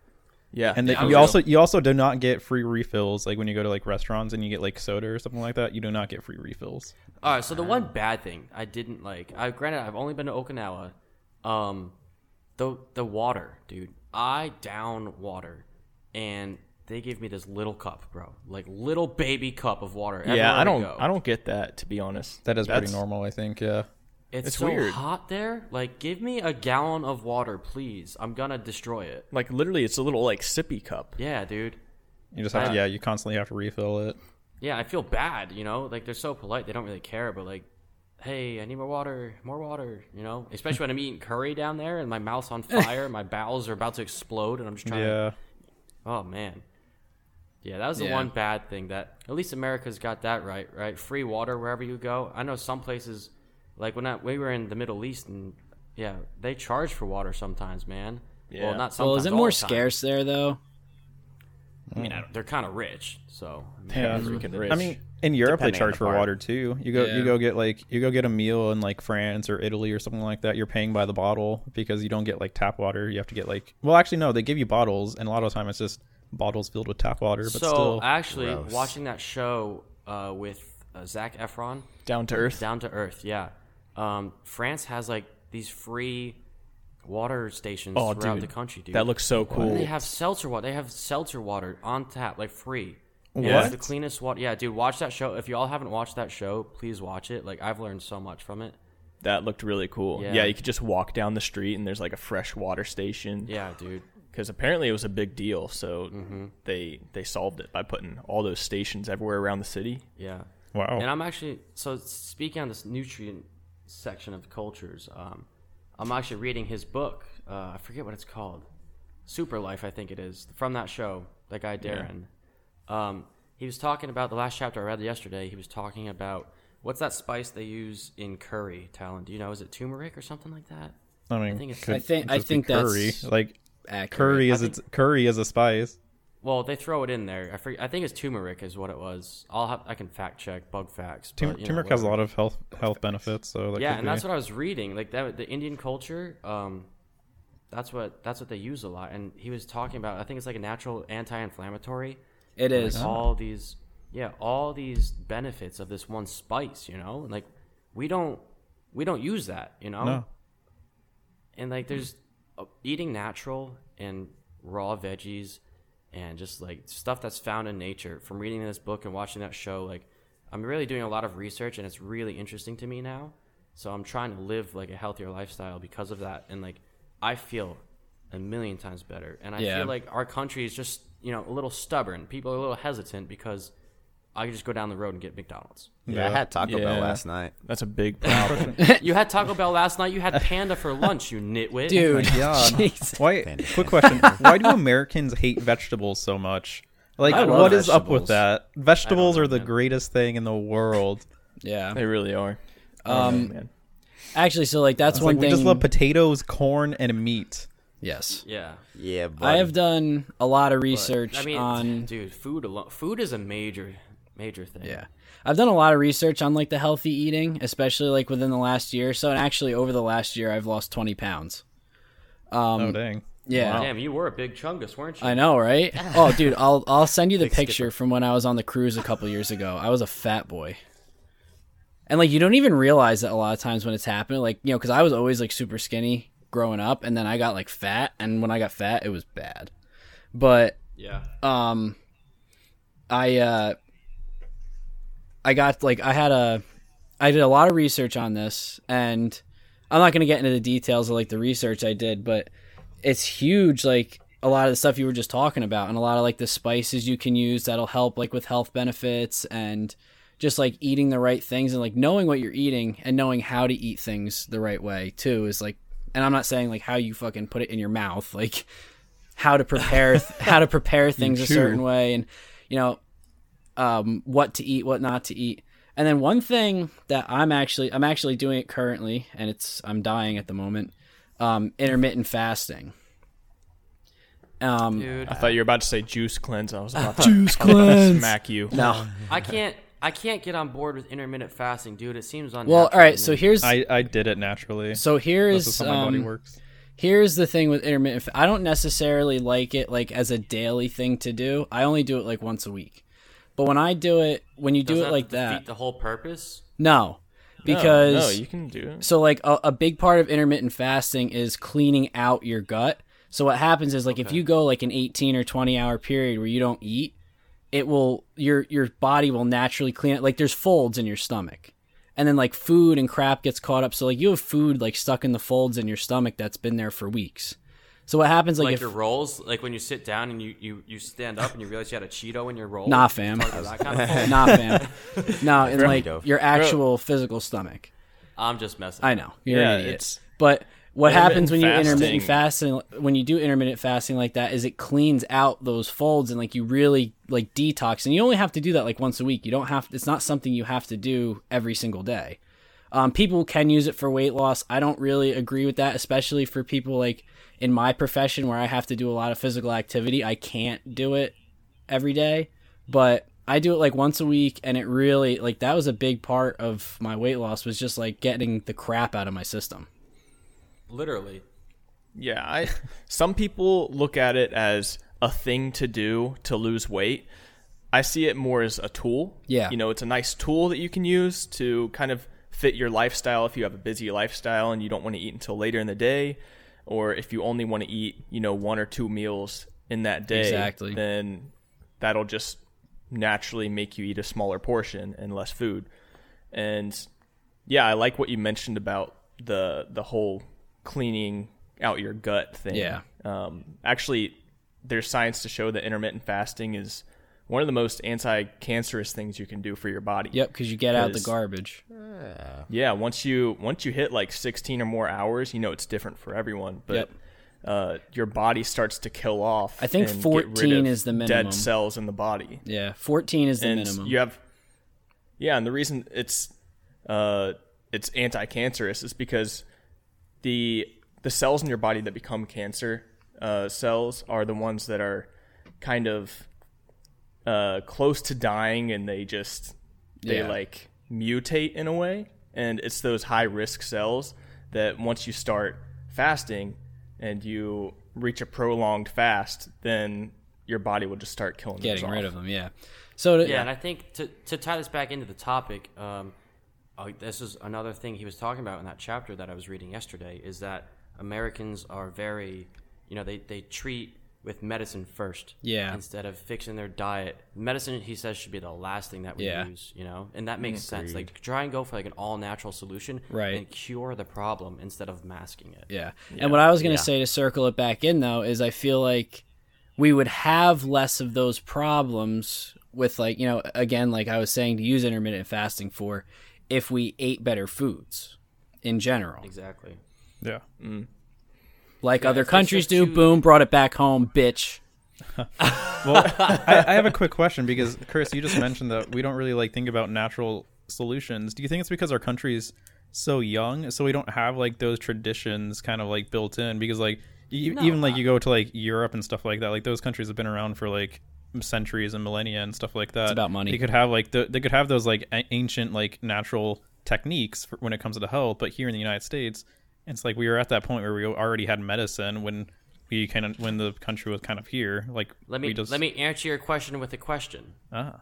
Yeah, And they, I'm you real. also you also do not get free refills like when you go to like restaurants and you get like soda or something like that. You do not get free refills. All right, so the one bad thing I didn't like. I granted I've only been to Okinawa. Um, the the water, dude. I down water, and they give me this little cup, bro, like little baby cup of water. yeah. I don't. go. I don't get that to be honest. That is That's- pretty normal, I think. Yeah. It's, it's so weird. hot there. Like, give me a gallon of water, please. I'm gonna destroy it. Like literally, it's a little like sippy cup. Yeah, dude. You just have to yeah, you constantly have to refill it. Yeah, I feel bad. You know, like they're so polite, they don't really care. But like, hey, I need more water, more water. You know, especially when I'm eating curry down there and my mouth's on fire, my bowels are about to explode, and I'm just trying. to... Yeah. Oh man. Yeah, that was the Yeah. one bad thing that at least America's got that right, right? Free water wherever you go. I know some places, like when I, we were in the Middle East, and yeah, they charge for water sometimes, man. Yeah. Well, not sometimes. Well, is it more the scarce there though? I mean, I don't, they're kind of rich, so I mean, Yeah. it is what Freaking rich. I mean, in Europe they charge the for part. water too. You go Yeah. you go get like you go get a meal in like France or Italy or something like that. You're paying by the bottle because you don't get like tap water. You have to get like well, actually no, they give you bottles, and a lot of the time it's just bottles filled with tap water. But so still, actually, gross. watching that show uh, with uh, Zac Efron, Down to earth. Down to Earth, yeah. Um, France has like these free water stations Oh, throughout dude, the country, dude. That looks so And cool. They have seltzer water. They have seltzer water on tap, like free. And What? It's the cleanest water. Yeah, dude, watch that show. If y'all haven't watched that show, please watch it. Like I've learned so much from it. That looked really cool. Yeah. Yeah. you could just walk down the street and there's like a fresh water station. Yeah, dude. Because apparently it was a big deal, so Mm-hmm. they they solved it by putting all those stations everywhere around the city. Yeah. wow. And I'm actually so speaking on this nutrient section of cultures. Um, I'm actually reading his book. Uh, I forget what it's called. Super Life, I think it is from that show. That guy Darin. Um, he was talking about the last chapter I read yesterday. He was talking about what's that spice they use in curry. Talon, do you know? Is it turmeric or something like that? I mean, I think it's- could I think- I think curry. that's like Accurate. curry is I its curry is a spice. Well, they throw it in there. I forget, I think it's turmeric is what it was. I'll have I can fact check bug facts. Tum- but, you know, turmeric has a lot of health health benefits, so that yeah and be. that's what i was reading like that the indian culture um that's what that's what they use a lot and he was talking about i think it's like a natural anti-inflammatory It is. like all these yeah, all these benefits of this one spice, you know? Like we don't we don't use that, you know? No. And like there's uh, eating natural and raw veggies and just like stuff that's found in nature from reading this book and watching that show like I'm really doing a lot of research and it's really interesting to me now. So I'm trying to live like a healthier lifestyle because of that and like I feel a million times better. And I Yeah. feel like our country is just, you know, a little stubborn. People are a little hesitant because I could just go down the road and get McDonald's. Yeah, I had Taco Yeah. Bell last night. That's a big problem. you had Taco Bell last night. You had Panda for lunch, you nitwit. Dude, God. jeez. Why? Panda. Quick question: Why do Americans hate vegetables so much? Like, I love what is up with vegetables. that? Vegetables know, are the man. greatest thing in the world. Yeah. they really are. Um, oh, man. Actually, so like that's It's one like thing. we just love potatoes, corn, and meat. Yes. Yeah. Yeah, but I have done a lot of But, research I mean, on dude, food alone. Food is a major, major thing. Yeah. I've done a lot of research on like the healthy eating, especially like within the last year so. And actually over the last year I've lost 20 pounds. Um oh dang! yeah. Damn, you were a big chungus, weren't you? I know, right? Oh, dude, I'll I'll send you the picture from when I was on the cruise a couple years ago. I was a fat boy. And like you don't even realize that a lot of times when it's happening, like, you know, cuz I was always like super skinny growing up and then I got like fat and when I got fat it was bad. But Yeah. um i uh i got like i had a i did a lot of research on this and i'm not going to get into the details of like the research i did but it's huge like a lot of the stuff you were just talking about and a lot of like the spices you can use that'll help like with health benefits and just like eating the right things and like knowing what you're eating and knowing how to eat things the right way too is like and i'm not saying like how you fucking put it in your mouth like how to prepare how to prepare things a certain way and you know um, what to eat what not to eat and then one thing that i'm actually i'm actually doing it currently and it's i'm dying at the moment um, intermittent fasting um, Dude, I thought you were about to say juice cleanse. I was about to, Juice I was about to cleanse. smack you. no I can't. I can't get on board with intermittent fasting, dude. It seems unnatural. well all right so here's I I did it naturally. so here's is how my body um, works. here's the thing with intermittent fa- i don't necessarily like it like as a daily thing to do i only do it like once a week but when i do it when you do Doesn't it like defeat that the whole purpose. no No, because no, you can do it. So like a, a big part of intermittent fasting is cleaning out your gut. So what happens is like if you go like an 18 or 20 hour period where you don't eat, it will your your body will naturally clean it. Like there's folds in your stomach. And then like food and crap gets caught up. So like you have food like stuck in the folds in your stomach that's been there for weeks. So what happens like, Like, if your rolls, like when you sit down and you, you, you stand up and you realize you had a Cheeto in your roll. Nah, fam. Part of that kind of nah fam. no, in like Cheeto. your actual physical stomach. I'm just messing. I know. You're Yeah, an idiot. it's- But what happens when you intermittent fasting- fasting when you do intermittent fasting like that is it cleans out those folds and like you really like detox and you only have to do that like once a week. You don't have it's not something you have to do every single day. Um, people can use it for weight loss. I don't really agree with that, especially for people like in my profession where I have to do a lot of physical activity. I can't do it every day, but I do it like once a week, and it really like that was a big part of my weight loss was just like getting the crap out of my system. Literally. Yeah, I some people look at it as a thing to do to lose weight. I see it more as a tool. Yeah. You know, it's a nice tool that you can use to kind of fit your lifestyle if you have a busy lifestyle and you don't want to eat until later in the day or if you only want to eat, you know, one or two meals in that day, Exactly. then that'll just naturally make you eat a smaller portion and less food. And yeah, I like what you mentioned about the the whole cleaning out your gut thing. Yeah. Um, actually, there's science to show that intermittent fasting is one of the most anti-cancerous things you can do for your body. Yep, because you get out the garbage. Yeah, once you once you hit like 16 or more hours, you know it's different for everyone, but Yep. uh, your body starts to kill off. I think and get 14 rid of is the minimum. Dead cells in the body. Yeah, fourteen is the and minimum. you have yeah and the reason it's uh it's anti-cancerous is because the the cells in your body that become cancer uh, cells are the ones that are kind of uh, close to dying and they just they Yeah. like mutate in a way and it's those high risk cells that once you start fasting and you reach a prolonged fast then your body will just start killing getting those rid off. of them. Yeah. So to, Yeah, and I think to to tie this back into the topic, um, uh, this is another thing he was talking about in that chapter that I was reading yesterday. Is that Americans are very, you know, they they treat with medicine first, Yeah. instead of fixing their diet. Medicine, he says, should be the last thing that we Yeah. use, you know, and that makes sense. Like try and go for like an all natural solution, Right. and cure the problem instead of masking it. Yeah. And what I was going to Yeah. say to circle it back in though is I feel like we would have less of those problems with like, you know, again like I was saying to use intermittent fasting for if we ate better foods in general. Exactly. Yeah. Like Yeah, other countries do. too- Boom, brought it back home, bitch. Well, I, I have a quick question because Chris, you just mentioned that we don't really like think about natural solutions. Do you think it's because our country's so young, so we don't have like those traditions kind of like built in? Because like you, No, even like you go to like Europe and stuff like that, like those countries have been around for like centuries and millennia and stuff like that. It's about money. They could have like the, they could have those like a- ancient like natural techniques for, when it comes to health, but here in the United States, it's like we were at that point where we already had medicine when we kind of when the country was kind of here. Like Let me we just, let me answer your question with a question. ah.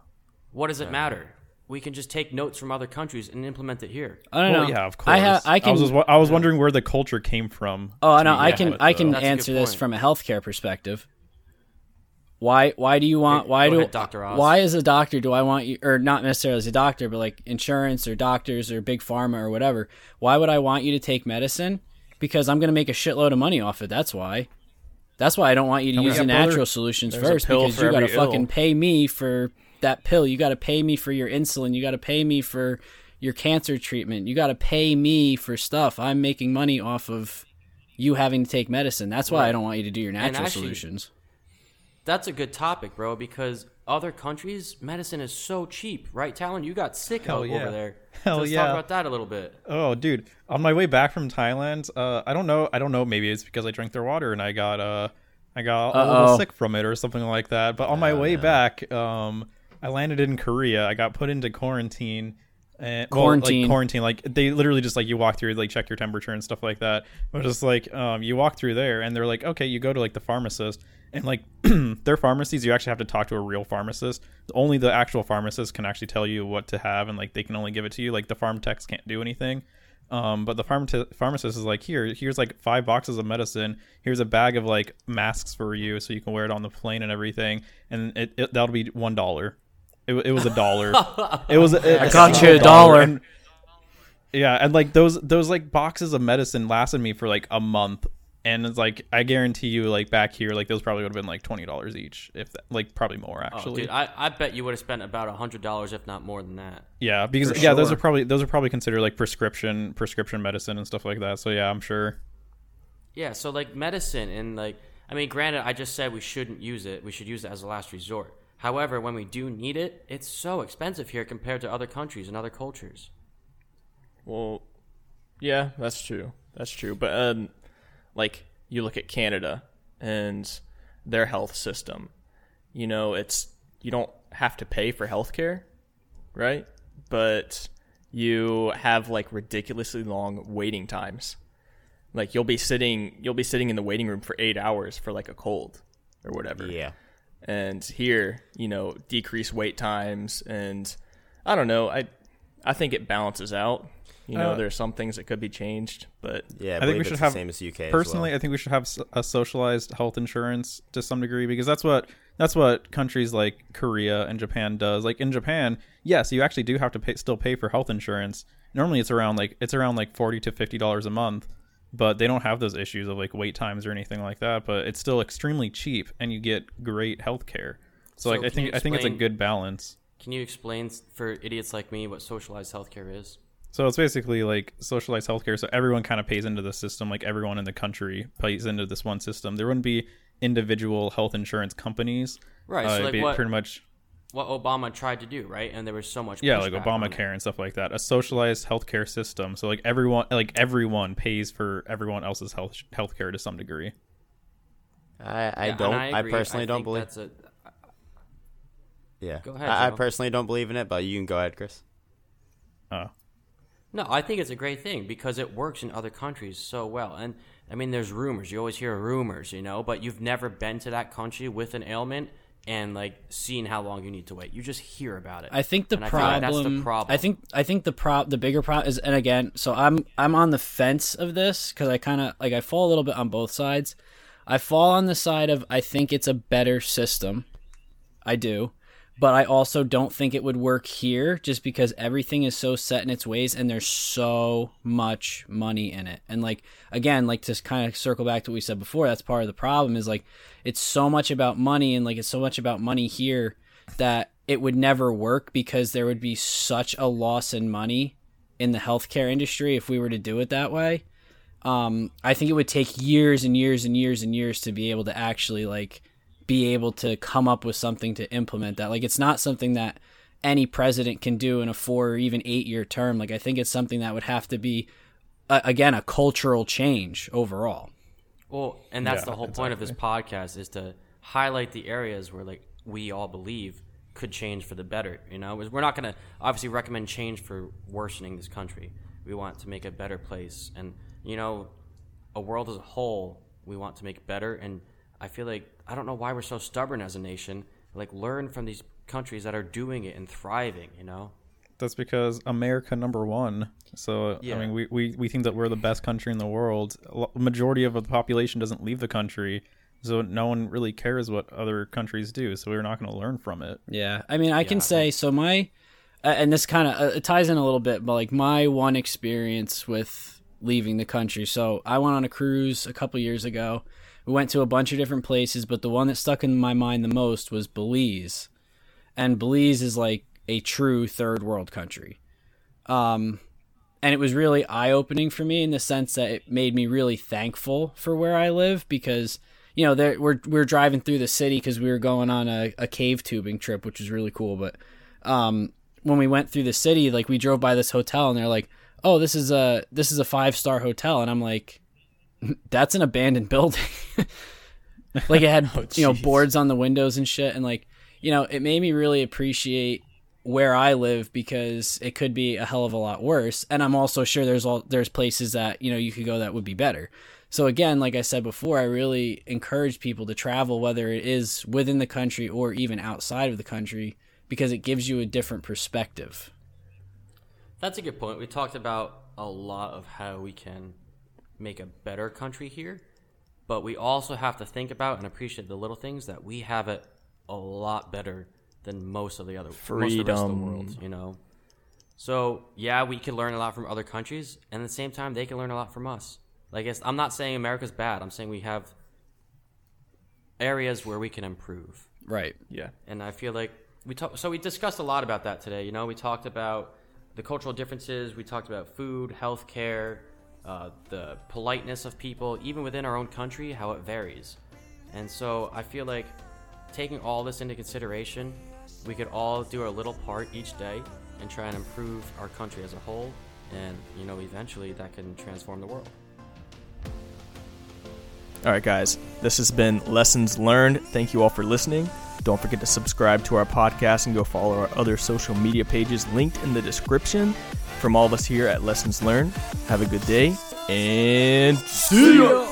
What does it matter? We can just take notes from other countries and implement it here. I don't Well, know. yeah, of course. I have I can was, I was wondering where the culture came from. Oh, no, I begin can I can That's a answer this from a healthcare perspective. Why why do you want Okay, why go do ahead, Dr. Oz. why as a doctor do I want you or not necessarily as a doctor but like insurance or doctors or big pharma or whatever why would I want you to take medicine because I'm going to make a shitload of money off it that's why that's why I don't want you to use yeah, the brother, natural solutions first because for you got to every ill. fucking pay me for that pill you got to pay me for your insulin you got to pay me for your cancer treatment you got to pay me for stuff I'm making money off of you having to take medicine. That's why I don't want you to do your natural actually- solutions. That's a good topic, bro, because other countries, medicine is so cheap, right, Talon? You got sick Hell yeah. over there. Hell so let's yeah. talk about that a little bit. Oh, dude! On my way back from Thailand, uh, I don't know. I don't know. Maybe it's because I drank their water and I got uh, I got a Uh-oh. little sick from it or something like that. But on my way back, um, I landed in Korea. I got put into quarantine. And, well, like, Quarantine. quarantine. Like they literally just like you walk through, like check your temperature and stuff like that. But just like um, you walk through there, and they're like, okay, you go to like the pharmacist, and like their pharmacies, you actually have to talk to a real pharmacist. Only the actual pharmacist can actually tell you what to have, and like they can only give it to you. Like the pharm techs can't do anything. Um, but the pharma- pharmacist is like, here, here's like five boxes of medicine. Here's a bag of like masks for you, so you can wear it on the plane and everything. And it, it that'll be one dollar. It, it was a dollar. it was. I got you a dollar. And, yeah, and like those those like boxes of medicine lasted me for like a month, and it's like I guarantee you, like back here, like those probably would have been like twenty dollars each, if that, like probably more actually. Oh, actually. dude, I, I bet you would have spent about a hundred dollars, if not more than that. yeah, because For yeah, those are probably those are probably considered like prescription prescription medicine and stuff like that. So yeah, I'm sure. Yeah, so like medicine and like I mean, granted, I just said we shouldn't use it. We should use it as a last resort. However, when we do need it, it's so expensive here compared to other countries and other cultures. Well, yeah, that's true. That's true. But um, like you look at Canada and their health system, you know, it's you don't have to pay for healthcare, right? But you have like ridiculously long waiting times. Like you'll be sitting you'll be sitting in the waiting room for 8 hours for like a cold or whatever. Yeah. And here, you know, decrease wait times and I don't know, I I think it balances out. You know, Uh, there's some things that could be changed, but Yeah, I, I think we it's should the have- same as UK. as Personally, well. I think we should have a socialized health insurance to some degree because that's what that's what countries like Korea and Japan does. Like in Japan, yes, you actually do have to pay, still pay for health insurance. Normally, it's around like it's around like forty to fifty dollars a month, but they don't have those issues of like wait times or anything like that. But it's still extremely cheap, and you get great health care. So, So like, I think you I think it's a good balance. Can you explain for idiots like me what socialized healthcare is? So it's basically like socialized healthcare. So everyone kind of pays into the system. Like everyone in the country pays into this one system. There wouldn't be individual health insurance companies. Right, Uh, so it'd like be what- pretty much What Obama tried to do, right? And there was so much yeah, like pushback on it. Obamacare and stuff like that. A socialized healthcare system. So like everyone, like everyone pays for everyone else's health healthcare to some degree. I, I Yeah, don't. I, agree. personally don't believe. That's a, Yeah. Go ahead, I, I personally don't believe in it, but you can go ahead, Chris. Oh, No, I think it's a great thing because it works in other countries so well. And I mean, there's rumors. You always hear rumors, you know, but you've never been to that country with an ailment and like seen how long you need to wait. You just hear about it. I think the And I problem. like that's the problem. I think I think the prop the bigger problem is, and again, so I'm I'm on the fence of this because I kind of like I fall a little bit on both sides. I fall on the side of I think it's a better system. I do. But I also don't think it would work here just because everything is so set in its ways and there's so much money in it. And like again, like to kind of circle back to what we said before, that's part of the problem is like it's so much about money and like it's so much about money here that it would never work because there would be such a loss in money in the healthcare industry if we were to do it that way. Um, I think it would take years and years and years and years to be able to actually like be able to come up with something to implement that. Like it's not something that any president can do in a four or even eight year term. Like I think it's something that would have to be uh, again a cultural change overall. Well, and that's Yeah, the whole point of this podcast is to highlight the areas where like we all believe could change for the better. You know, we're not going to obviously recommend change for worsening this country. We want to make a better place, and you know, a world as a whole, we want to make better. And I feel like I don't know why we're so stubborn as a nation. Like, learn from these countries that are doing it and thriving. You know. That's because America number one. So Yeah. I mean, we, we, we think that we're the best country in the world. A majority of the population doesn't leave the country, so no one really cares what other countries do. So we're not going to learn from it. Yeah, I mean, I can say so. My uh, and this kind of uh, ties in a little bit, but like my one experience with leaving the country. So I went on a cruise a couple years ago. We went to a bunch of different places, but the one that stuck in my mind the most was Belize, and Belize is like a true third world country. Um, and it was really eye opening for me in the sense that it made me really thankful for where I live because you know there we're we're driving through the city because we were going on a, a cave tubing trip, which was really cool. But um, when we went through the city, like we drove by this hotel and they're like, "Oh, this is a this is a five star hotel," and I'm like, "That's an abandoned building." like it had oh, you know boards on the windows and shit, and like you know it made me really appreciate where I live because it could be a hell of a lot worse. And I'm also sure there's all there's places that you know you could go that would be better. So again, like I said before, I really encourage people to travel, whether it is within the country or even outside of the country, because it gives you a different perspective. That's a good point. We talked about a lot of how we can make a better country here, but we also have to think about and appreciate the little things that we have it a lot better than most of the other most of the rest of the world. You know, so yeah, we can learn a lot from other countries, and at the same time, they can learn a lot from us. Like, it's, I'm not saying America's bad. I'm saying we have areas where we can improve Right. Yeah. and I feel like we talked. So we discussed a lot about that today. You know, we talked about the cultural differences. We talked about food, healthcare, uh, the politeness of people, even within our own country, how it varies. And so I feel like taking all this into consideration, we could all do our little part each day and try and improve our country as a whole. And you know, eventually that can transform the world. All right, guys, this has been Lessons Learned. Thank you all for listening. Don't forget to subscribe to our podcast and go follow our other social media pages linked in the description. From all of us here at Lessons Learned, have a good day and see ya!